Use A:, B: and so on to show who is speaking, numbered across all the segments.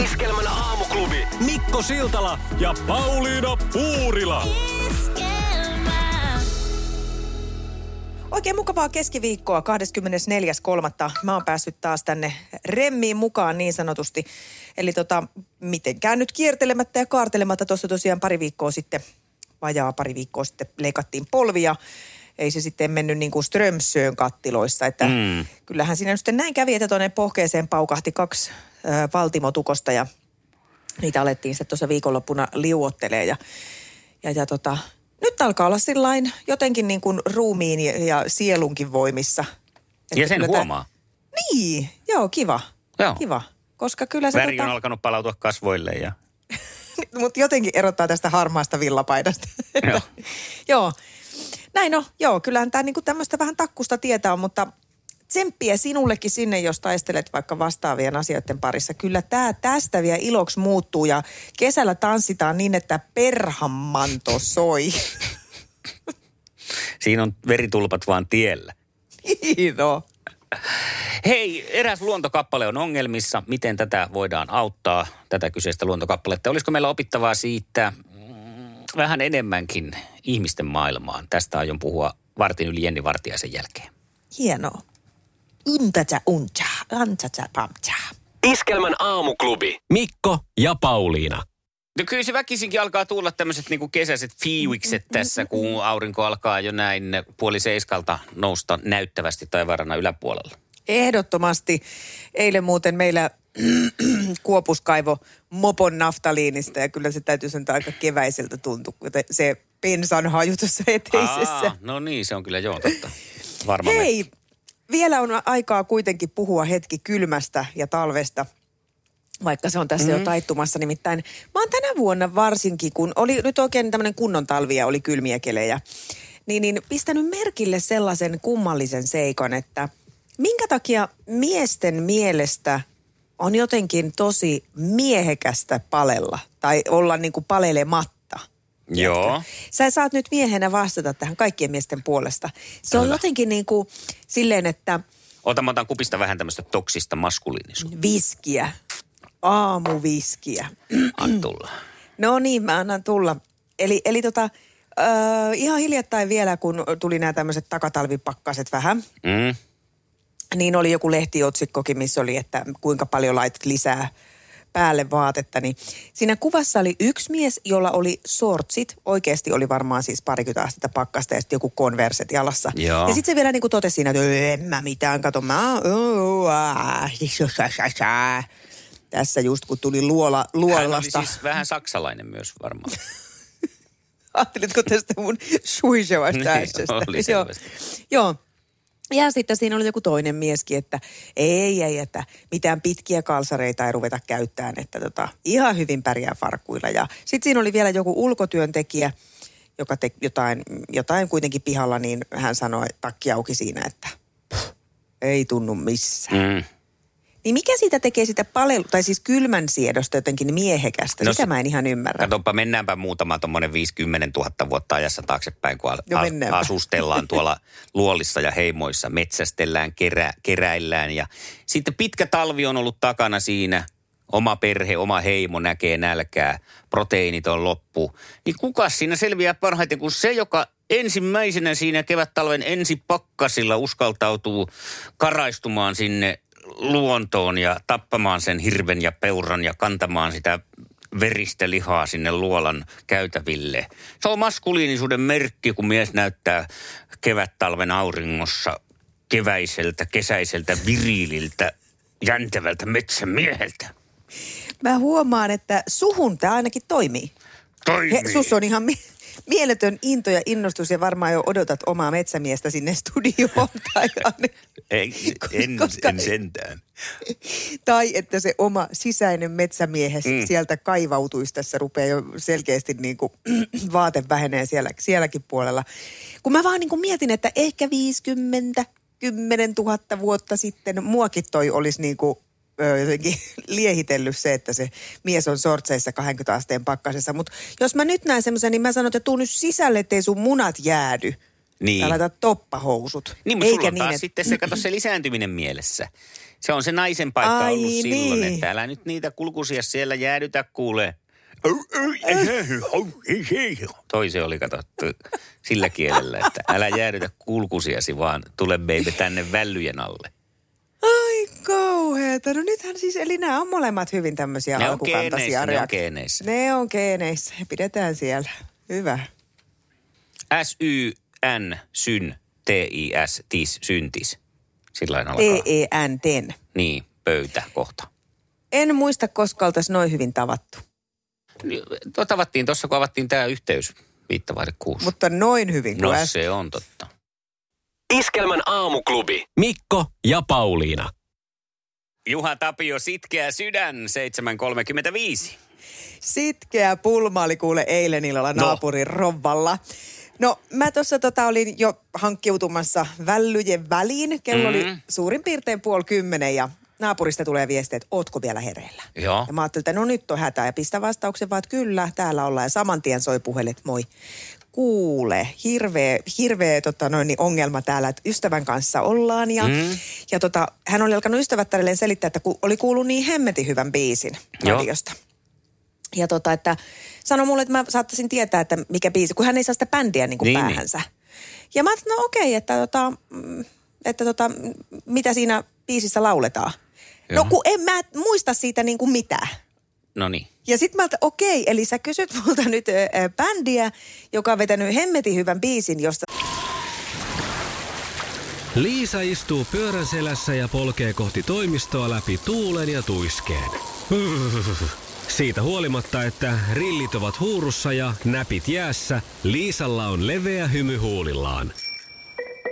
A: Iskelmän aamuklubi Mikko Siltala ja Pauliina Puurila.
B: Oikein mukavaa keskiviikkoa 24.3. Mä oon päässyt taas tänne remmiin mukaan niin sanotusti. Eli tota, mitenkään nyt kiertelemättä ja kaartelematta. Tuossa tosiaan pari viikkoa sitten, vajaa pari viikkoa sitten leikattiin polvia. Ei se sitten mennyt niin kuin Strömsöön kattiloissa. Että mm. Kyllähän siinä sitten näin kävi, että tuonne pohkeeseen paukahti kaksi äh, valtimotukosta ja niitä alettiin sitten tuossa viikonloppuna liuottelee ja, ja, ja tota, nyt alkaa olla sillain jotenkin niin kuin ruumiin ja, ja sielunkin voimissa. Että
C: Ja sen huomaa.
B: Niin, joo, kiva.
C: Joo.
B: Kiva. Koska kyllä se,
C: Väri on
B: tota,
C: alkanut palautua kasvoille ja
B: mutta jotenkin erottaa tästä harmaasta villapaidasta.
C: Joo.
B: joo. Näin no, joo, kyllähän tämä niinku tämmöistä vähän takkusta tietää on, mutta tsemppiä sinullekin sinne, jos taistelet vaikka vastaavien asioiden parissa. Kyllä tämä tästä vielä iloksi muuttuu ja kesällä tanssitaan niin, että perhammanto soi.
C: siinä on veritulpat vaan tiellä.
B: Niin no.
C: Hei, eräs luontokappale on ongelmissa. Miten tätä voidaan auttaa, tätä kyseistä luontokappaletta? Olisiko meillä opittavaa siitä vähän enemmänkin ihmisten maailmaan? Tästä aion puhua vartin yli Jenni Vartiaisen jälkeen.
B: Hienoa. Untatsa uncha, antsa pamcha.
A: Iskelmän aamuklubi
D: Mikko ja Pauliina.
C: No kyllä se väkisinkin alkaa tulla tämmöiset niinku kesäiset fiivikset tässä, kun aurinko alkaa jo näin puoli seiskalta nousta näyttävästi taivaanrannan yläpuolella.
B: Ehdottomasti. Eilen muuten meillä kuopuskaivo mopon naftaliinista ja kyllä se täytyy sanoa aika keväiseltä tuntua, kun se pensan haju tuossa eteisessä.
C: Aa, no niin, se on kyllä joo totta. Varmaan me-
B: Hei, vielä on aikaa kuitenkin puhua hetki kylmästä ja talvesta, vaikka se on tässä mm. jo taittumassa. Nimittäin mä oon tänä vuonna varsinkin, kun oli nyt oikein tämmöinen kunnon talvi ja oli kylmiä kelejä, niin, niin pistänyt merkille sellaisen kummallisen seikan, että minkä takia miesten mielestä on jotenkin tosi miehekästä palella tai olla niin kuin palelematta.
C: Joo.
B: Sä saat nyt miehenä vastata tähän kaikkien miesten puolesta. Se on
C: Hyvä.
B: jotenkin niin kuin silleen, että
C: Ota, mä otan kupista vähän tämmöistä toksista maskuliinisuutta.
B: viskiä, aamuviskiä.
C: Anna tulla.
B: No niin, mä annan tulla. Eli, eli tota, ö, ihan hiljattain vielä, kun tuli nämä tämmöiset takatalvipakkaset vähän,
C: Mm.
B: Niin oli joku lehtiotsikkokin, missä oli, että kuinka paljon laitat lisää päälle vaatetta. Niin siinä kuvassa oli yksi mies, jolla oli sortsit. Oikeasti oli varmaan siis parikymmentä astetta pakkasta ja sitten joku konverset jalassa.
C: Joo.
B: Ja sitten se vielä niin kuin totesi siinä, että "Öö, en mä mitään, kato mä... oon, ah, Tässä just kun tuli luola,
C: Hän oli
B: luolasta.
C: siis vähän saksalainen myös varmaan.
B: Ajattelitko tästä mun suisevasta
C: Niin,
B: äskestä? Joo. Joo. Ja sitten siinä oli joku toinen mieskin, että ei, ei, että mitään pitkiä kalsareita ei ruveta käyttämään, että tota, ihan hyvin pärjää farkuilla. Ja sitten siinä oli vielä joku ulkotyöntekijä, joka teki jotain, jotain kuitenkin pihalla, niin hän sanoi takki auki siinä, että "Puh, ei tunnu missään.
C: Mm.
B: Niin mikä siitä tekee sitä palelu, tai siis kylmän siedosta jotenkin miehekästä?
C: No
B: Sitä mä en ihan ymmärrä.
C: Katoppa, mennäänpä muutama tuommoinen 50 000 vuotta ajassa taaksepäin, kun
B: No
C: a- asustellaan tuolla luolissa ja heimoissa, metsästellään, kerä, keräillään. Ja sitten pitkä talvi on ollut takana siinä, oma perhe, oma heimo näkee nälkää, proteiinit on loppu. Niin kuka siinä selviää parhaiten kuin se, joka ensimmäisenä siinä kevät-talven ensi pakkasilla uskaltautuu karaistumaan sinne luontoon ja tappamaan sen hirven ja peuran ja kantamaan sitä veristä lihaa sinne luolan käytäville. Se on maskuliinisuuden merkki, kun mies näyttää kevät-talven auringossa keväiseltä, kesäiseltä, virililtä, jäntävältä metsämieheltä.
B: Mä huomaan, että suhun tämä ainakin toimii.
C: Toimii.
B: He, sus on ihan, mi- mieletön into ja innostus ja varmaan jo odotat omaa metsämiestä sinne studioon. Tai,
C: Ei, en,
B: Koska-
C: en sentään.
B: tai että se oma sisäinen metsämiehes mm. sieltä kaivautuisi tässä, rupeaa jo selkeästi niin kuin vaate vähenee siellä, sielläkin puolella. Kun mä vaan niin kuin mietin, että ehkä 50, 10 000 vuotta sitten muakin toi olisi niin kuin jotenkin liehitellyt se, että se mies on sortseissa 20 asteen pakkasessa. Mutta jos mä nyt näen semmoisen, niin mä sanon, että tuu nyt sisälle, ettei sun munat jäädy.
C: Niin.
B: Ja laita toppahousut.
C: Niin, mutta sulla on taas sitten se, kato se lisääntyminen mielessä. Se on se naisen paikka
B: Ai
C: ollut silloin,
B: niin.
C: että älä nyt niitä kulkusia siellä jäädytä kuule. Toi se oli katsottu sillä kielellä, että älä jäädytä kulkusiasi, vaan tule baby tänne vällyjen alle.
B: Kauheeta. No nythän siis, eli nämä on molemmat hyvin tämmöisiä
C: Ne on
B: alkukantaisia
C: geeneissä, ne on
B: reaktioita.
C: geeneissä.
B: Ne on geeneissä. Pidetään siellä. Hyvä.
C: S-Y-N, syn, T-I-S, tis, syntis. Sillä alkaa.
B: T-E-N, ten.
C: Niin, pöytä kohta.
B: En muista, koska oltaisiin noin hyvin tavattu.
C: Tuo tavattiin tuossa, kun avattiin tämä yhteys viittavaihde kuusi.
B: Mutta noin hyvin kuin
C: No
B: äsken.
C: se on totta.
A: Iskelmän aamuklubi. Mikko ja Pauliina.
C: Juha Tapio, sitkeä sydän, 7.35.
B: Sitkeä pulma oli kuule eilen illalla
C: No.
B: naapurin rovalla. No mä tuossa tota olin jo hankkiutumassa vällyjen väliin. Kello mm. oli
C: Mm.
B: suurin piirtein puoli kymmenen ja naapurista tulee viesti, että ootko vielä hereillä?
C: Joo.
B: Ja mä ajattelin, että no nyt on hätä ja pistä vastauksen vaan, että kyllä, täällä ollaan. Ja saman tien soi puhelin, että moi. Kuule, hirveä, hirveä tota, noin, niin ongelma täällä, että ystävän kanssa ollaan. Ja, mm. ja tota, hän oli alkanut ystävättärelleen selittää, että ku, oli kuullut niin hemmetin hyvän biisin
C: Joo.
B: radiosta. Ja tota, että sanoi mulle, että mä saattaisin tietää, että mikä biisi, kun hän ei saa sitä bändiä niin kuin
C: Niin,
B: niin,
C: niin.
B: päähänsä. Ja mä ajattelin, no okei, että, tota, mm, että tota, mitä siinä biisissä lauletaan. No
C: Joo.
B: kun en mä muista siitä niin kuin mitään.
C: No niin.
B: Ja sitten mä ajattelin, okei, eli sä kysyt multa nyt ö, ö, bändiä, joka on vetänyt hemmetin hyvän biisin, josta
D: Liisa istuu pyörän selässä ja polkee kohti toimistoa läpi tuulen ja tuiskeen. Siitä huolimatta, että rillit ovat huurussa ja näpit jäässä, Liisalla on leveä hymy huulillaan.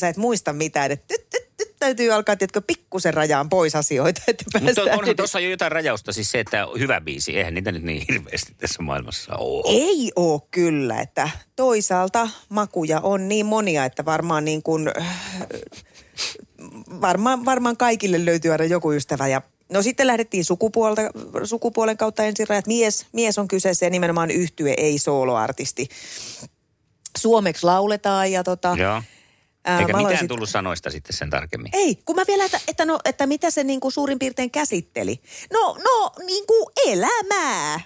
B: Sä et muista mitään, että nyt, nyt, nyt täytyy alkaa, tiedätkö, pikkusen rajaan pois asioita, että
C: Mutta onhan
B: edes-
C: tuossa jo jotain rajausta, siis se, että hyvä biisi. Eihän niitä nyt niin hirveästi tässä maailmassa ole.
B: Ei oo kyllä, että toisaalta makuja on niin monia, että varmaan niin kuin, äh, varmaan, varmaan kaikille löytyy aina joku ystävä ja No sitten lähdettiin sukupuolta, sukupuolen kautta ensin rajat. Mies, mies on kyseessä ja nimenomaan yhtye, ei soloartisti. Suomeksi lauletaan ja tota...
C: Joo.
B: ää,
C: Eikä mitään
B: sit-
C: tullut sanoista sitten sen tarkemmin.
B: Ei, kun mä vielä, että, että, no, että mitä se niinku suurin piirtein käsitteli. No, no, niinku elämää.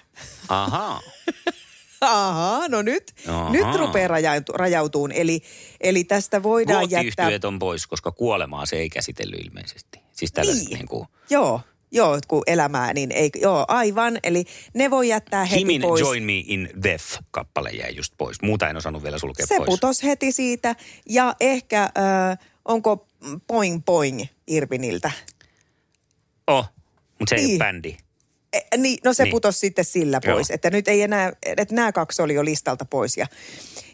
C: Ahaa.
B: Ahaa, no nyt,
C: Ahaa.
B: nyt rupeaa rajautu, rajautuun. Eli, eli tästä voidaan jättää...
C: On pois, koska kuolemaa se ei käsitellyt ilmeisesti. Siis tällaiset niin. niin kuin,
B: Joo, joo, kun elämää, niin ei, joo, aivan. Eli ne voi jättää heti
C: Himin
B: pois.
C: Join Me in Death-kappale jäi just pois. Muuta en osannut vielä sulkea
B: Se
C: pois.
B: putos heti siitä. Ja ehkä, äh, onko Poing Poing Irviniltä?
C: Oh, mutta se ei ole
B: Niin.
C: bändi.
B: E, niin, no se
C: Niin.
B: putosi sitten sillä
C: Joo.
B: pois. Että nyt ei enää, että nämä kaksi oli jo listalta pois. Ja,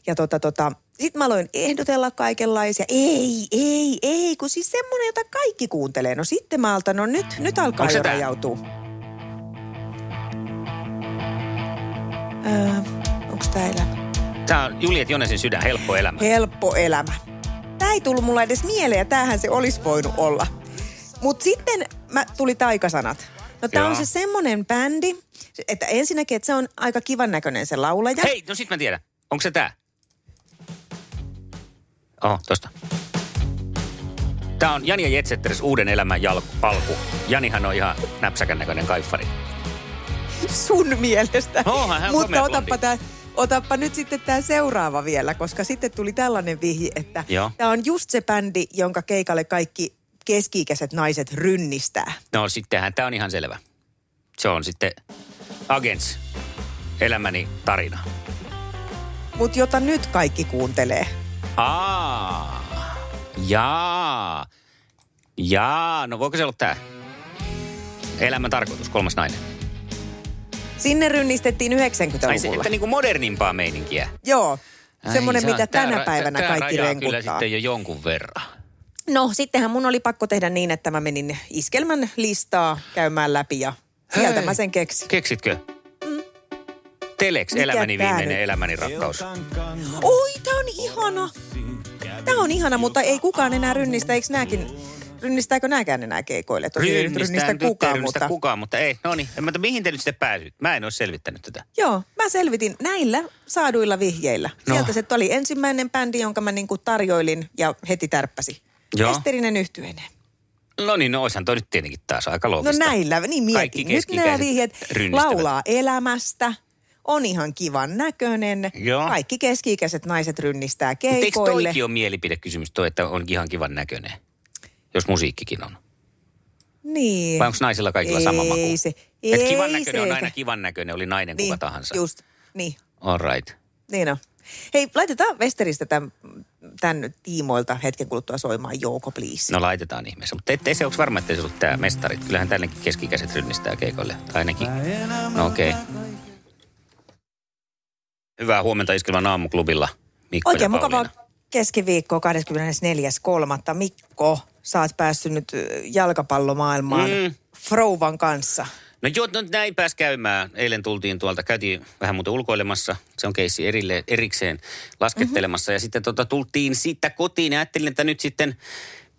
B: ja tota, tota, sitten mä aloin ehdotella kaikenlaisia. Ei, ei, ei, kun siis semmoinen, jota kaikki kuuntelee. No sitten mä altan, no nyt, nyt alkaa
C: Onko
B: jo rajautua. Öö, onko tämä elämä?
C: Tämä on Juliet Jonesin sydän, helppo elämä.
B: Helppo elämä. Tämä ei tullut mulla edes mieleen ja tämähän se olisi voinut olla. Mutta sitten mä tuli taikasanat. No tämä on se semmoinen bändi, että ensinnäkin, että se on aika kivan näköinen se laulaja.
C: Hei, no sit mä tiedän. Onko se tää? Oh, tosta. Tää on Jani ja Jetsetters uuden elämän jalku, alku. Janihan on ihan näpsäkän näköinen kaiffari.
B: sun mielestä.
C: Onhan hän
B: Mutta otappa, tää, otappa nyt sitten tämä seuraava vielä, koska sitten tuli tällainen vihje, että tämä on just se bändi, jonka keikalle kaikki keski-ikäiset naiset rynnistää.
C: No sittenhän tämä on ihan selvä. Se on sitten Agents, elämäni tarina.
B: Mutta jota nyt kaikki kuuntelee.
C: Aa, jaa, jaa. No voiko se olla tämä? Elämän tarkoitus, kolmas nainen.
B: Sinne rynnistettiin
C: Ai se,
B: 90-luvulla.
C: että niinku modernimpaa meininkiä.
B: Joo, semmoinen mitä tänä päivänä kaikki
C: rajaa
B: renkuttaa.
C: kyllä sitten jo jonkun verran.
B: No sittenhän mun oli pakko tehdä niin, että mä menin iskelmän listaa käymään läpi ja sieltä
C: Hei.
B: mä sen keksin.
C: Keksitkö? Telex,
B: Mikä
C: elämäni
B: tää
C: viimeinen,
B: nyt?
C: elämäni rakkaus.
B: Oi, tää on ihana. Tää on ihana, mutta ei kukaan enää rynnistä, eikö nääkin, rynnistääkö nääkään enää keikoille? Tosi
C: Rynnistää,
B: rynnistä kukaan,
C: rynnistä
B: mutta...
C: kukaan, mutta ei. No niin, en mä tiedä, mihin te nyt sitten pääsyt? Mä en ole selvittänyt tätä.
B: Joo, mä selvitin näillä saaduilla vihjeillä.
C: No.
B: Sieltä se oli ensimmäinen bändi, jonka mä niinku tarjoilin ja heti tärppäsi.
C: Joo.
B: Esterinen yhtyeinen.
C: No niin, no oishan toi nyt tietenkin taas aika
B: No
C: loogista.
B: näillä, niin mietin. Nyt nämä
C: rynnistävät.
B: laulaa elämästä, on ihan kivan näköinen.
C: Joo.
B: Kaikki keski-ikäiset naiset rynnistää
C: Mutta eikö
B: keikoille.
C: ole mielipidekysymys toi, että on ihan kivan näköinen? Jos musiikkikin on.
B: Niin.
C: Vai onko naisilla kaikilla sama maku?
B: Ei se,
C: Et
B: ei
C: kivan näköinen on aina kivan näköinen, oli nainen
B: niin,
C: kuka tahansa.
B: Just, niin,
C: All right.
B: niin on. Hei, laitetaan Westeristä tämän, tämän tiimoilta hetken kuluttua soimaan Jouko, please.
C: No laitetaan ihmeessä. Mutta ettei se, onko varma, ettei se ollut tämä mestarit? Kyllähän tännekin keskikäiset rynnistää keikoille. Tai ainakin. No okei. Okay. Hyvää huomenta Iskelman aamuklubilla. Mikko
B: Oikein
C: ja
B: mukavaa keskiviikkoa 24.3. Mikko, sä oot päässyt nyt jalkapallomaailmaan
C: mm.
B: Frouvan kanssa.
C: No joo, no näin pääs käymään. Eilen tultiin tuolta, käytiin vähän muuten ulkoilemassa. Se on keissi erille, erikseen laskettelemassa. Mm-hmm. Ja sitten tota, tultiin siitä kotiin ja ajattelin, että nyt sitten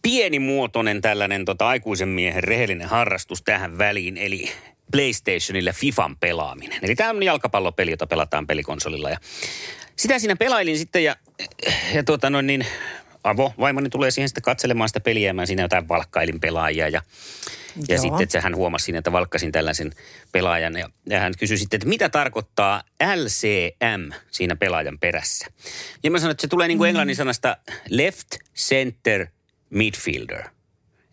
C: pienimuotoinen tällainen tota, aikuisen miehen rehellinen harrastus tähän väliin. Eli PlayStationilla FIFAn pelaaminen. Eli tämä on jalkapallopeli, jota pelataan pelikonsolilla. Ja sitä siinä pelailin sitten ja, ja tuota noin niin, avo, vaimoni tulee siihen sitten katselemaan sitä peliä ja mä siinä jotain valkkailin pelaajia ja ja sitten että hän huomasi siinä, että valkkasin tällaisen pelaajan. Ja, ja hän kysyi sitten, että mitä tarkoittaa LCM siinä pelaajan perässä. Ja mä sanoin, että se tulee niin kuin englannin sanasta left center midfielder.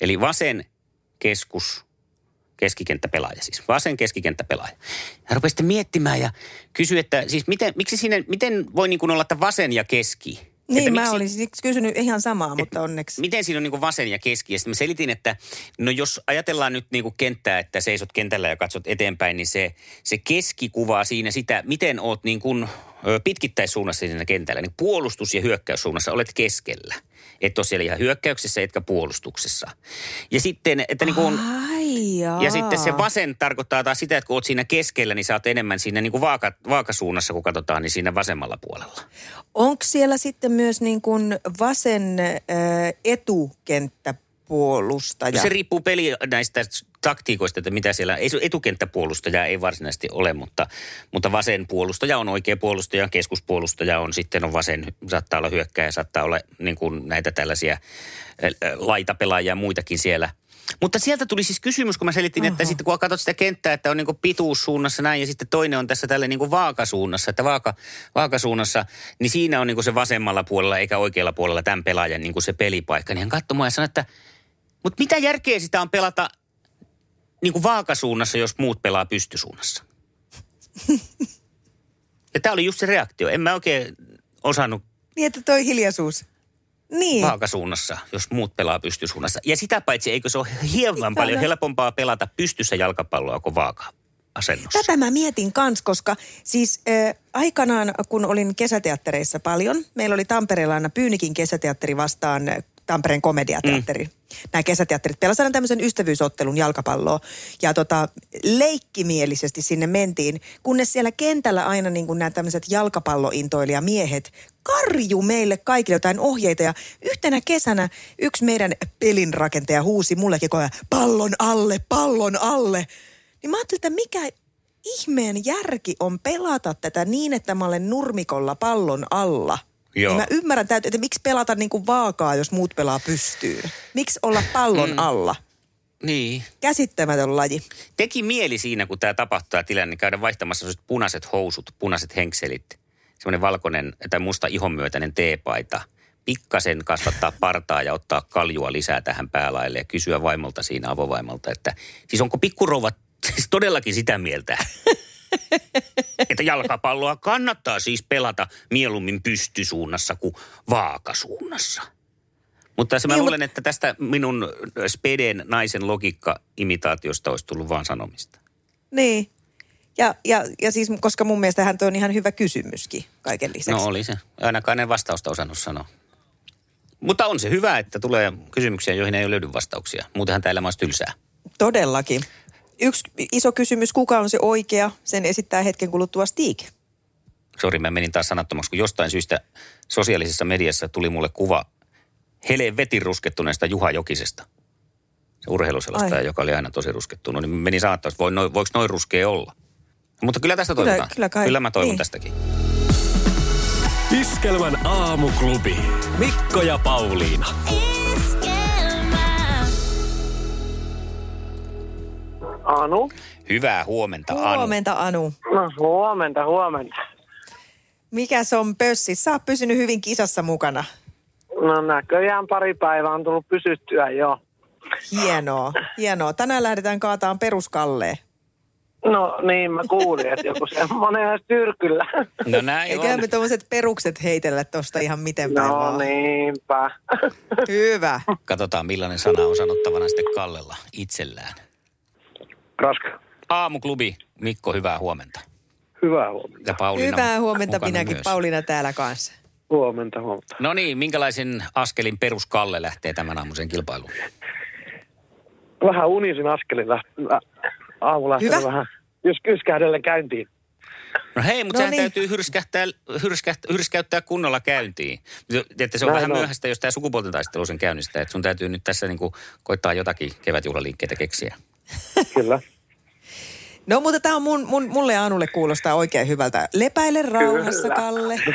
C: Eli vasen keskus, keskikenttäpelaaja siis. Vasen keskikenttäpelaaja. Hän rupesi sitten miettimään ja kysyi, että siis miten, miksi siinä, miten voi niin kuin olla, että vasen ja keski?
B: Niin,
C: että
B: mä
C: miksi-
B: olisin kysynyt ihan samaa, mutta onneksi.
C: Miten siinä on niin vasen ja keski? Ja sitten mä selitin, että no jos ajatellaan nyt niin kenttää, että seisot kentällä ja katsot eteenpäin, niin se, se keski kuvaa siinä sitä, miten oot niin kuin pitkittäissuunnassa siinä kentällä. Niin puolustus- ja hyökkäyssuunnassa olet keskellä. Et ole siellä ihan hyökkäyksessä etkä puolustuksessa. Ja sitten, että niin kuin, ja sitten se vasen tarkoittaa taas sitä, että kun oot siinä keskellä, niin sä oot enemmän siinä niin kuin vaaka, vaakasuunnassa, kun katsotaan, niin siinä vasemmalla puolella.
B: Onko siellä sitten myös niin kuin vasen äh, etukenttäpuolustaja?
C: No se riippuu peli näistä taktiikoista, että mitä siellä, ei se etukenttäpuolustaja ei varsinaisesti ole, mutta, mutta vasen puolustaja on oikea puolustaja, keskuspuolustaja on, sitten on vasen, saattaa olla hyökkäjä, saattaa olla niin kuin näitä tällaisia ä, ä, laitapelaajia ja muitakin siellä. Mutta sieltä tuli siis kysymys, kun mä selitin, että sitten kun katsot sitä kenttää, että on niin pituussuunnassa näin ja sitten toinen on tässä tällä niin kuin vaakasuunnassa, että vaaka, vaakasuunnassa, niin siinä on niin kuin se vasemmalla puolella eikä oikealla puolella tämän pelaajan niin kuin se pelipaikka. Niin hän katsoi mua ja sanoi, että mutta mitä järkeä sitä on pelata niin kuin vaakasuunnassa, jos muut pelaa pystysuunnassa? ja tämä oli just se reaktio. En mä oikein osannut
B: Niin, että toi hiljaisuus. Niin.
C: vaakasuunnassa, jos muut pelaa pystysuunnassa. Ja sitä paitsi, eikö se ole hieman paljon
B: nä-
C: helpompaa pelata pystyssä jalkapalloa kuin vaaka-asennossa?
B: Tätä mä mietin kans, koska siis äh, aikanaan, kun olin kesäteattereissa paljon, meillä oli Tampereella aina Pyynikin kesäteatteri vastaan Tampereen komediateatteri. Mm. Nämä kesäteatterit pelasivat aina tämmöisen ystävyysottelun jalkapalloa. Ja tota, leikkimielisesti sinne mentiin, kunnes siellä kentällä aina niin kuin nämä tämmöiset jalkapallointoilijamiehet karju meille kaikille jotain ohjeita. Ja yhtenä kesänä yksi meidän pelinrakentaja huusi mullekin koko ajan, pallon alle, pallon alle. Niin mä ajattelin, että mikä ihmeen järki on pelata tätä niin, että mä olen nurmikolla pallon alla.
C: Joo.
B: Niin mä ymmärrän täytyy, että miksi pelata niin kuin vaakaa, jos muut pelaa pystyyn. Miksi olla pallon mm. alla?
C: Niin.
B: Käsittämätön laji.
C: Teki mieli siinä, kun tämä tapahtuu tämä tilanne, niin käydä vaihtamassa punaiset housut, punaiset henkselit, semmoinen valkoinen tai musta ihonmyötäinen teepaita, pikkasen kasvattaa partaa ja ottaa kaljua lisää tähän päälaille ja kysyä vaimolta siinä avovaimolta, että siis onko pikkurouva siis todellakin sitä mieltä, että jalkapalloa kannattaa siis pelata mieluummin pystysuunnassa kuin vaakasuunnassa. Mutta se mä
B: Niin,
C: luulen, että tästä minun speden naisen logiikka-imitaatiosta olisi tullut vaan sanomista.
B: Niin. Ja, ja, ja siis, koska mun mielestä hän on ihan hyvä kysymyskin kaiken lisäksi.
C: No oli se. Ainakaan en vastausta osannut sanoa. Mutta on se hyvä, että tulee kysymyksiä, joihin ei löydy vastauksia. Muutenhan tämä elämä olisi tylsää.
B: Todellakin. Yksi iso kysymys, kuka on se oikea, sen esittää hetken kuluttua Stig.
C: Sori, mä menin taas sanattomaksi, kun jostain syystä sosiaalisessa mediassa tuli mulle kuva Hele vetin ruskettuneesta Juha Jokisesta. Se urheiluselostaja,
B: Ai.
C: joka oli aina tosi ruskettunut. Niin menin sanattomaksi, voi, noi, voiko noin ruskea olla? Mutta kyllä tästä
B: Kyllä-
C: toivotaan.
B: kyllä kai.
C: kyllä mä toivon
B: Niin.
C: tästäkin.
A: Iskelmän aamuklubi. Mikko ja Pauliina.
E: Anu?
C: Hyvää huomenta, Anu.
B: Huomenta Anu.
E: No, huomenta, huomenta.
B: Mikä se on pössi? Sä oot pysynyt hyvin kisassa mukana.
E: No näköjään pari päivää on tullut pysyttyä jo.
B: Hienoa, hienoa. Tänään lähdetään kaataan peruskalleen.
E: No niin, mä kuulin, että joku semmoinen olisi tyrkyllä.
C: No näin
B: Eiköhän
C: on.
B: me tuommoiset perukset heitellä tosta ihan miten päin
E: No
B: vaan.
E: niinpä.
B: Hyvä.
C: Katsotaan millainen sana on sanottavana sitten Kallella itsellään.
E: Raska.
C: Aamuklubi, Mikko, hyvää huomenta.
E: Hyvää huomenta.
C: Ja Pauliina
B: Hyvää huomenta minäkin,
C: myös.
B: Pauliina täällä kanssa.
E: Huomenta, huomenta.
C: No niin, minkälaisen askelin peruskalle lähtee tämän aamuisen kilpailuun?
E: Vähän unisin askelin läht- aamu lähtee
B: Hyvä.
E: vähän jys- yskähdellä käyntiin.
C: No hei, mutta
B: No
C: sehän
B: niin.
C: täytyy hyrskähtää, hyrskähtää, hyrskäyttää kunnolla käyntiin. Että se on
E: Näin
C: vähän
E: on.
C: myöhäistä, jos tämä sukupuolten taistelu sen käynnistää. Että sun täytyy nyt tässä niinku koittaa jotakin kevätjuhlaliikkeitä keksiä.
E: Kyllä.
B: No mutta tämä on mun, mun, mulle ja Anulle kuulostaa oikein hyvältä. Lepäile rauhassa,
E: Kyllä.
B: Kalle.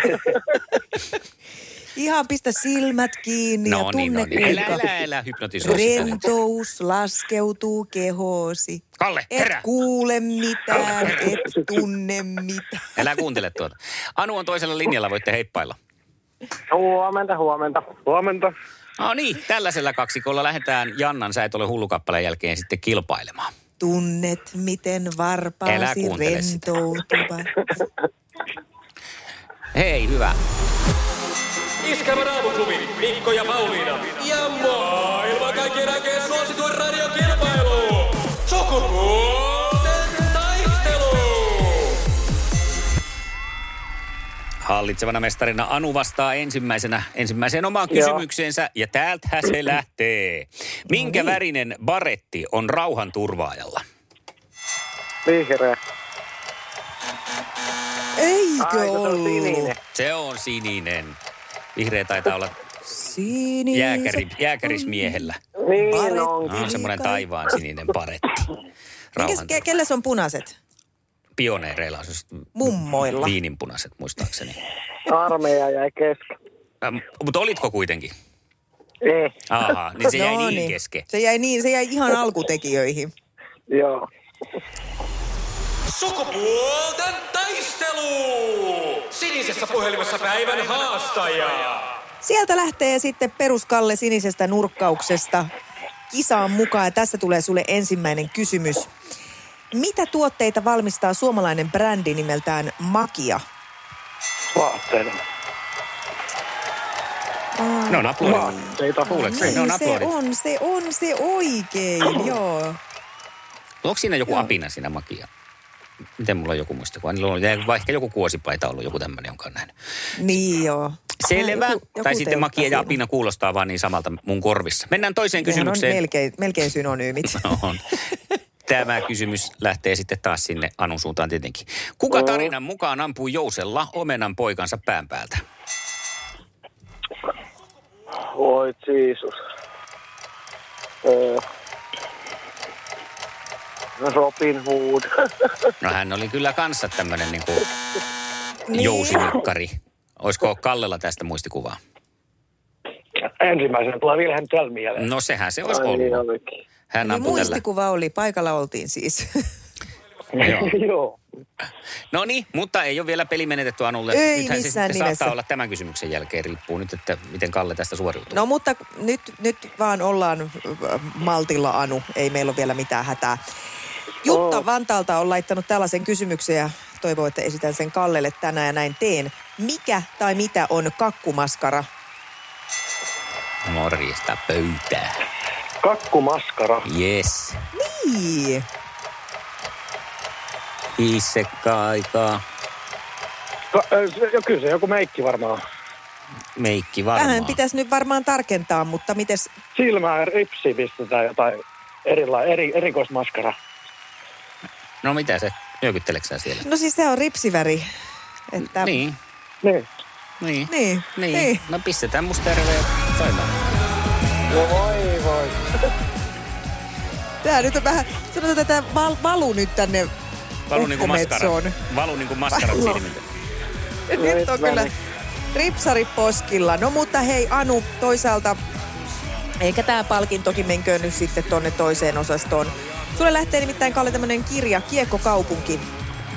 B: Ihan pistä silmät kiinni ja
C: No niin,
B: tunne,
C: no niin. Älä,
B: kuinka
C: älä, älä hypnotisoi
B: rentous laskeutuu kehoosi.
C: Kalle,
B: Et
C: herää!
B: kuule mitään, et tunne mitään.
C: Älä kuuntele tuota. Anu on toisella linjalla, voitte heippailla.
E: Huomenta, huomenta. Huomenta.
C: No niin, tällaisella kaksikolla lähdetään Jannan Sä et ole hullukappaleen jälkeen sitten kilpailemaan.
B: Tunnet, miten varpaasi rentoutuvat.
C: Hei, hyvä.
A: Iskelmän aamuklubi. Mikko ja Pauliina. Ja maailman kaikkien aikeen
C: Hallitsevana mestarina Anu vastaa ensimmäisenä ensimmäiseen omaan
E: Joo.
C: kysymykseensä ja täältä se lähtee. Minkä
B: niin.
C: värinen baretti on rauhan turvaajalla?
E: Vihreä.
B: Eikö
E: Ai, kun se on
B: ollut?
E: sininen.
C: Se on sininen. Vihreä taitaa olla
B: Siniset
C: jääkäri, jääkärismiehellä.
E: Niin.
C: No, on semmoinen taivaan sininen baretti.
B: Minkäs,
C: Rauhan
B: ke, kelles on punaiset?
C: Pioneereilla on siis
B: Mummoilla.
C: viininpunaiset muistaakseni.
E: Armeija jäi kesken.
C: Ähm, mutta olitko kuitenkin?
E: Ei,
C: Aha, niin se jäi
B: No
C: niin kesken.
B: Se jäi, niin, se jäi ihan alkutekijöihin.
E: joo.
A: Sukupuolten taistelu. Sinisessä puhelimessa päivän haastaja.
B: Sieltä lähtee sitten peruskalle sinisestä nurkkauksesta kisaan mukaan. Ja tässä tulee sulle ensimmäinen kysymys. Mitä tuotteita valmistaa suomalainen brändi nimeltään Makia?
E: Vaatteita.
C: No on aplodit.
E: Vaatteita.
C: Ne on
B: Niin, se on, se on se oikein, joo.
C: Onko siinä joku apina siinä makia? Miten mulla on joku muistikuva? Niillä on vai ehkä joku kuosipaita ollut, joku tämmöinen, jonka on nähnyt.
B: Niin joo.
C: Selvä.
B: Joku- joku
C: tai sitten makia ja apina kuulostaa vaan niin samalta mun korvissa. Mennään toiseen
B: Nehän on
C: kysymykseen.
B: melkein, melkein synonyymit.
C: On. Tämä kysymys lähtee sitten taas sinne Anun suuntaan tietenkin. Kuka tarinan mukaan ampui jousella omenan poikansa pään päältä?
E: Oi Jeesus. Öö. Robin Hood.
C: No hän oli kyllä kanssa tämmöinen niin kuin
B: Niin.
C: jousinikkari. Olisiko Kallella tästä muistikuvaa?
E: Ensimmäisenä tulee Wilhelm Tell mieleen.
C: No sehän se olisi
E: Ai niin
C: ollut.
E: olikin.
C: Hän
B: Eli
C: ampui tällä.
B: muistikuva oli, paikalla oltiin siis.
C: Joo. No niin, mutta ei ole vielä peli menetetty Anulle.
B: Ei
C: Nythän se
B: missään
C: sitten
B: nimessä.
C: saattaa olla tämän kysymyksen jälkeen. Riippuu nyt, että miten Kalle tästä suoriutuu.
B: No mutta nyt, nyt vaan ollaan äh, maltilla Anu, ei meillä ole vielä mitään hätää. Jutta Vantaalta on laittanut tällaisen kysymyksen ja toivoo, että esitän sen Kallelle tänään ja näin teen. Mikä tai mitä on kakkumaskara?
C: Morjesta pöytää.
E: Kakkumaskara.
C: Yes.
B: Niin.
C: Isekka aikaa.
E: Ka- jo, kyllä se joku meikki varmaan.
C: Meikki varmaan.
B: Vähän pitäisi nyt varmaan tarkentaa, mutta mites,
E: Silmään ripsi pistetään jotain erila- eri, erikoismaskara.
C: No mitä se? Nyökytteleksä sä siellä?
B: no siis se on ripsiväri. Että,
C: Niin,
E: Niin.
C: niin.
B: Niin,
C: Niin.
B: niin.
C: No pistetään musta ja soimaan.
E: No voi voi.
B: Tää nyt on vähän, sanotaan, että tämä val, valu nyt tänne
C: Valu niinku maskara. Valu niinku maskarat silmiltä.
B: Nyt on kyllä
E: niin.
B: ripsari poskilla. No mutta hei Anu, toisaalta eikä tämä palkintokin menköön nyt sitten tonne toiseen osastoon. Sulle lähtee nimittäin Kalle tämmönen kirja Kiekkokaupunki.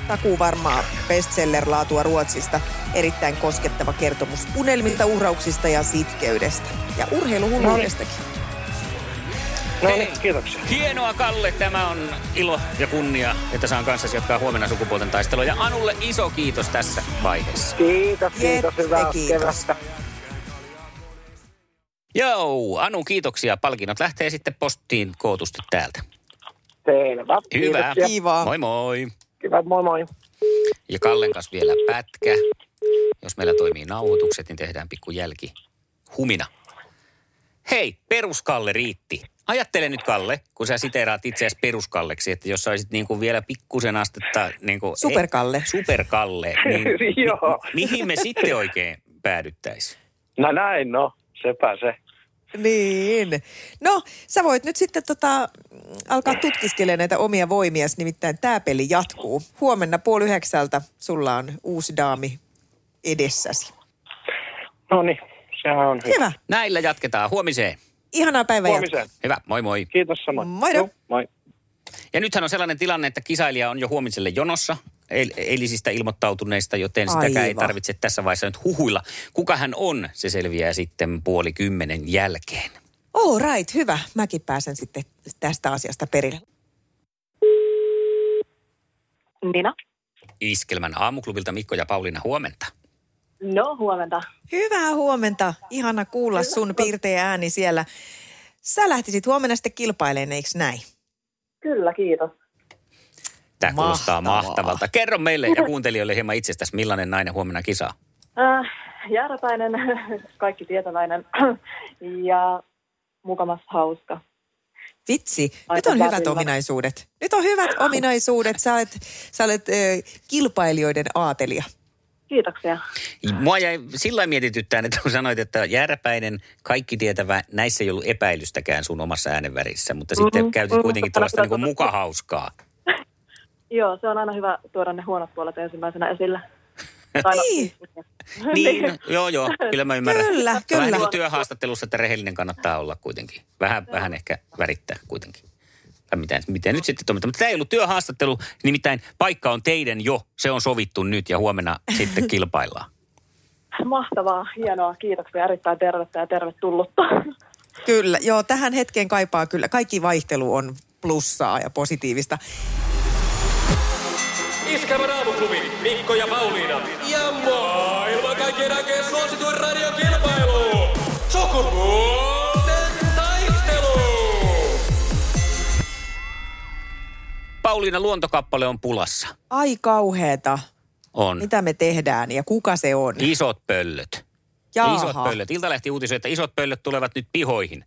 B: Takuu varmaa bestseller-laatua Ruotsista. Erittäin koskettava kertomus unelmilta, uhrauksista ja sitkeydestä. Ja urheiluhulluudestakin.
E: No niin, kiitoksia.
C: Hienoa Kalle, tämä on ilo ja kunnia, että saan kanssasi jatkaa huomenna sukupuolten taistelua. Ja Anulle iso kiitos tässä vaiheessa.
E: Kiitos, kiitos.
B: Jette,
E: Hyvää
B: kiitos.
C: Joo, Anu kiitoksia. Palkinnot lähtee sitten postiin kootusti täältä.
E: Selvä.
C: Hyvä.
B: Kiva.
C: Moi moi.
E: Kiva, moi moi.
C: Ja Kallen kanssa vielä pätkä. Jos meillä toimii nauhoitukset, niin tehdään pikku jälki. Humina. Hei, peruskalle riitti. Ajattele nyt, Kalle, kun sä siteeraat itseäsi peruskalleksi, että jos sä olisit niin kuin vielä pikkusen astetta... Niin kuin,
B: Superkalle.
C: superkalle. Niin,
E: Joo.
C: mi- mihin me sitten oikein päädyttäisiin?
E: No näin, no. Sepä se.
B: Niin. No, sä voit nyt sitten tota, alkaa tutkiskelemaan näitä omia voimias, nimittäin tämä peli jatkuu. Huomenna puoli yhdeksältä sulla on uusi daami edessäsi.
E: No niin, sehän on hyvä.
B: Hyvä.
C: Näillä jatketaan huomiseen.
B: Ihanaa päivää
E: Huomiseen.
C: Hyvä, moi moi.
E: Kiitos samoin.
B: Moido.
E: Joo, Moi.
C: Ja nythän on sellainen tilanne, että kisailija on jo huomiselle jonossa eil- eilisistä ilmoittautuneista, joten sitäkään ei tarvitse tässä vaiheessa nyt huhuilla. Kuka hän on, se selviää sitten puoli kymmenen jälkeen.
B: All right, hyvä. Mäkin pääsen sitten tästä asiasta perille.
F: Nina.
C: Iskelmän aamuklubilta Mikko ja Pauliina huomenta.
F: No, huomenta.
B: Hyvää huomenta. Ihana kuulla sun piirteä ääni siellä. Sä lähtisit huomenna sitten kilpailemaan, eikö näin?
F: Kyllä, kiitos.
C: Tämä kuulostaa
B: Mahtavaa.
C: mahtavalta. Kerro meille ja kuuntelijoille hieman itsestäsi, millainen nainen huomenna kisaa.
F: Äh, jääräpäinen, kaikki tietäväinen ja mukamas hauska.
B: Vitsi, nyt
F: Aika
B: on hyvät ominaisuudet. Nyt on hyvät ominaisuudet. Sä olet, sä olet äh, kilpailijoiden aatelia.
F: Kiitoksia.
C: Mua jäi sillä mietityttään, että kun sanoit, että jääräpäinen, kaikki tietävä, näissä ei ollut epäilystäkään sun omassa äänenvärissä, mutta sitten
F: Mhm,
C: käytit
F: mhm,
C: kuitenkin tällaista niin mukahauskaa.
F: Joo, se on aina hyvä tuoda ne huonot puolet ensimmäisenä esille. No,
B: Niin.
C: Niin, no, joo, joo, kyllä mä ymmärrän.
B: Kyllä,
C: Vähän
B: kyllä.
C: niin kuin työhaastattelussa, että rehellinen kannattaa olla kuitenkin. Vähän, vähän ehkä värittää kuitenkin. Tai miten, miten nyt sitten toimitaan. Mutta tämä ei ollut työhaastattelu, nimittäin paikka on teidän jo. Se on sovittu nyt ja huomenna sitten kilpaillaan.
F: Mahtavaa, hienoa, kiitoksia, erittäin tervettä ja tervetullutta.
B: Kyllä, joo, tähän hetkeen kaipaa kyllä. Kaikki vaihtelu on plussaa ja positiivista.
A: Iskävän aamuklubi Mikko ja Pauliina. Ja maailman kaikkien aikeen suosituen
C: Pauliina, luontokappale on pulassa.
B: Ai kauheeta.
C: On.
B: Mitä me tehdään ja kuka se on?
C: Isot pöllöt.
B: Jaha.
C: Isot pöllöt. Iltalehti uutisoi, että isot pöllöt tulevat nyt pihoihin.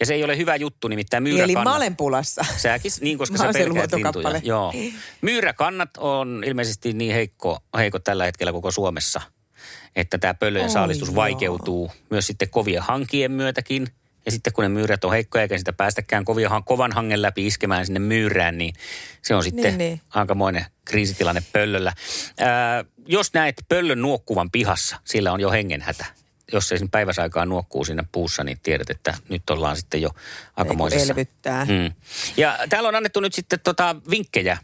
C: Ja se ei ole hyvä juttu, nimittäin
B: Eli
C: myyräkannat.
B: mä olen pulassa.
C: Säkin, niin koska
B: Mä
C: sä pelkäät lintuja. Joo. Myyräkannat on ilmeisesti niin heikko, heikot tällä hetkellä koko Suomessa, että tämä pöllöjen
B: Oi
C: saalistus
B: joo.
C: vaikeutuu myös sitten kovien hankien myötäkin. Ja sitten kun ne myyrät on heikkoja eikä sitä päästäkään kovia, kovan hangen läpi iskemään sinne myyrään, niin se on sitten
B: Niin, niin.
C: aikamoinen kriisitilanne pöllöllä. Ää, jos näet pöllön nuokkuvan pihassa, sillä on jo hengenhätä. jos se sinne päiväsaikaan nuokkuu siinä puussa, niin tiedät, että nyt ollaan sitten jo aikamoisessa.
B: elvyttää.
C: Mm. Ja täällä on annettu nyt sitten tota vinkkejä,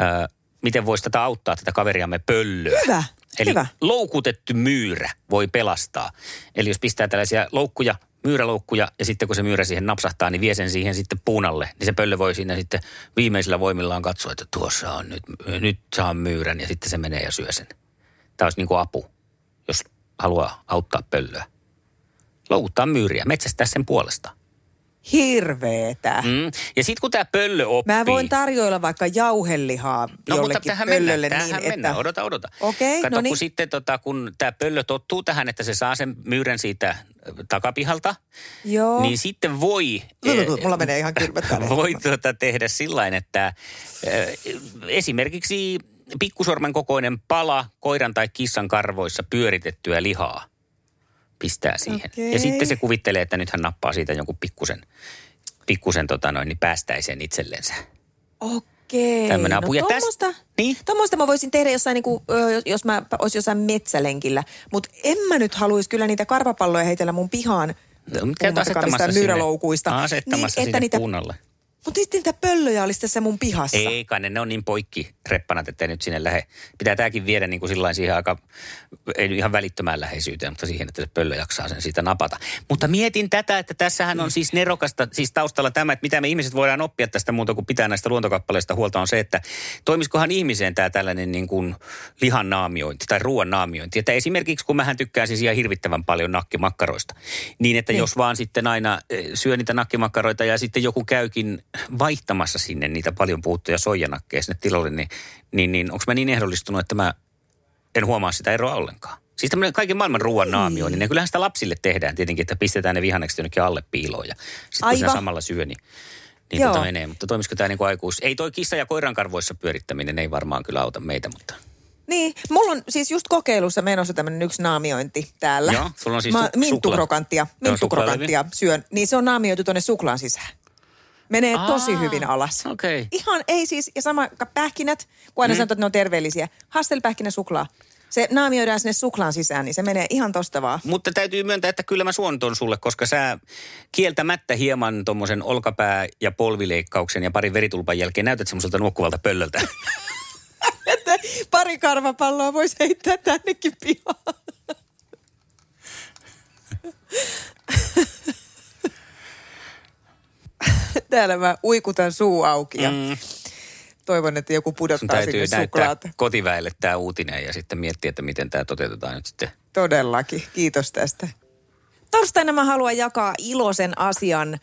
C: ö, miten voisi tätä auttaa, tätä kaveriamme pöllöä.
B: Hyvä,
C: Eli
B: hyvä.
C: loukutettu myyrä voi pelastaa. Eli jos pistää tällaisia loukkuja, myyräloukkuja, ja sitten kun se myyrä siihen napsahtaa, niin vie sen siihen sitten puunalle. Niin se pöllö voi siinä sitten viimeisillä voimillaan katsoa, että tuossa on nyt, nyt saan myyrän, ja sitten se menee ja syö sen. Tämä olisi niin kuin apu, jos haluaa auttaa pöllöä. Loukuttaa myyriä, metsästää sen puolesta.
B: Hirveetä.
C: Mm. Ja sitten kun tämä pöllö oppii...
B: Mä voin tarjoilla vaikka jauhelihaa
C: No mutta tähän
B: pöllölle
C: mennään,
B: niin,
C: tähän
B: että...
C: mennään. Odota, odota.
B: Okei,
C: Kato,
B: no niin.
C: kun sitten tota, kun tämä pöllö tottuu tähän, että se saa sen myyrän siitä takapihalta,
B: Joo.
C: niin sitten voi...
B: Mulla menee ihan kylmät.
C: Voi tuota, tehdä sillä että eh, esimerkiksi pikkusormen kokoinen pala koiran tai kissan karvoissa pyöritettyä lihaa pistää siihen.
B: Okei.
C: Ja sitten se kuvittelee, että nyt hän nappaa siitä jonkun pikkusen, pikkusen tota noin, niin päästäisen itsellensä.
B: Okei.
C: Tämmönen apu.
B: No
C: Ja tästä-
B: tommosta,
C: Niin?
B: tommosta mä voisin tehdä jossain, niinku, ö, jos mä olisin jossain metsälenkillä. Mutta en mä nyt haluaisi kyllä niitä karvapalloja heitellä mun pihaan.
C: No, mutta käyt
B: puhumattakaan
C: asettamassa sinne-
B: myyräloukuista.
C: Asettamassa
B: niin,
C: sinne
B: niitä,
C: puunalle.
B: Mutta sitten niitä pöllöjä olisi tässä mun pihassa.
C: Ei kai ne, ne on niin poikki reppanat, että nyt sinne lähde. Pitää tämäkin viedä niin kuin sillain siihen aika, ei ihan välittömään läheisyyteen, mutta siihen, että se pöllö jaksaa sen siitä napata. Mutta mietin tätä, että tässähän on siis nerokasta, siis taustalla tämä, että mitä me ihmiset voidaan oppia tästä muuta kuin pitää näistä luontokappaleista huolta on se, että toimiskohan ihmiseen tämä tällainen niin kuin lihan naamiointi tai ruoan naamiointi. Että esimerkiksi kun mähän tykkään siis ihan hirvittävän paljon nakkimakkaroista, niin että
B: Niin.
C: jos vaan sitten aina eh, syö niitä nakkimakkaroita ja sitten joku käykin vaihtamassa sinne niitä paljon puhuttuja soijanakkeja sinne tilalle, niin, niin, niin onko mä niin ehdollistunut, että mä en huomaa sitä eroa ollenkaan. Siis tämmöinen kaiken maailman ruoan naamiointi, niin kyllähän sitä lapsille tehdään tietenkin, että pistetään ne vihannekset jonnekin alle piiloon ja sitten kun samalla syö, niin, niin
B: Joo.
C: tota menee. Mutta toimisiko tämä niin kuin aikuis... Ei toi kissa ja koiran karvoissa pyörittäminen ei varmaan kyllä auta meitä, mutta...
B: Niin, mulla on siis just kokeilussa menossa tämmöinen yksi naamiointi täällä.
C: Joo, sulla on siis
B: Mä
C: su-
B: minttukrokanttia, minttukrokanttia syön, niin se on naamioitu tuonne suklaan sisään. Menee
C: Aa,
B: tosi hyvin alas.
C: okei.
B: Ihan ei siis, ja sama pähkinät, kun aina mm. sanotaan, että ne on terveellisiä. Hastelpähkinä suklaa. Se naamioidaan sinne suklaan sisään, niin se menee ihan tosta vaan.
C: Mutta täytyy myöntää, että kyllä mä suon ton sulle, koska sä kieltämättä hieman tommosen olkapää- ja polvileikkauksen ja parin veritulpan jälkeen näytät semmoiselta nuokkuvalta pöllöltä.
B: Että pari karvapalloa voisi heittää tännekin pihaan. Täällä mä uikutan suu auki ja mm. toivon, että joku pudottaa
C: täytyy
B: sinne
C: näyttää
B: suklaata.
C: kotiväelle tämä uutinen ja sitten miettiä, että miten tämä toteutetaan nyt sitten.
B: Todellakin. Kiitos tästä. Torstaina mä haluan jakaa iloisen asian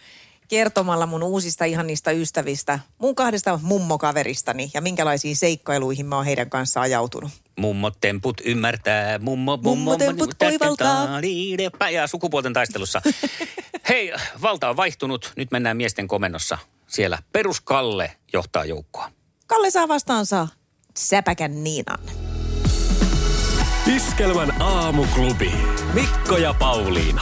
B: kertomalla mun uusista ihanista ystävistä, mun kahdesta mummokaveristani ja minkälaisiin seikkailuihin mä oon heidän kanssaan ajautunut.
C: Mummot temput ymmärtää, mummo, mummo,
B: Mummotemput oivaltaa.
C: Ja sukupuolten taistelussa. Hei, valta on vaihtunut. Nyt mennään miesten komennossa. Siellä peruskalle johtaa joukkoa.
B: Kalle saa vastaansa säpäkän Niinan.
A: Iskelmän aamuklubi. Mikko ja Pauliina.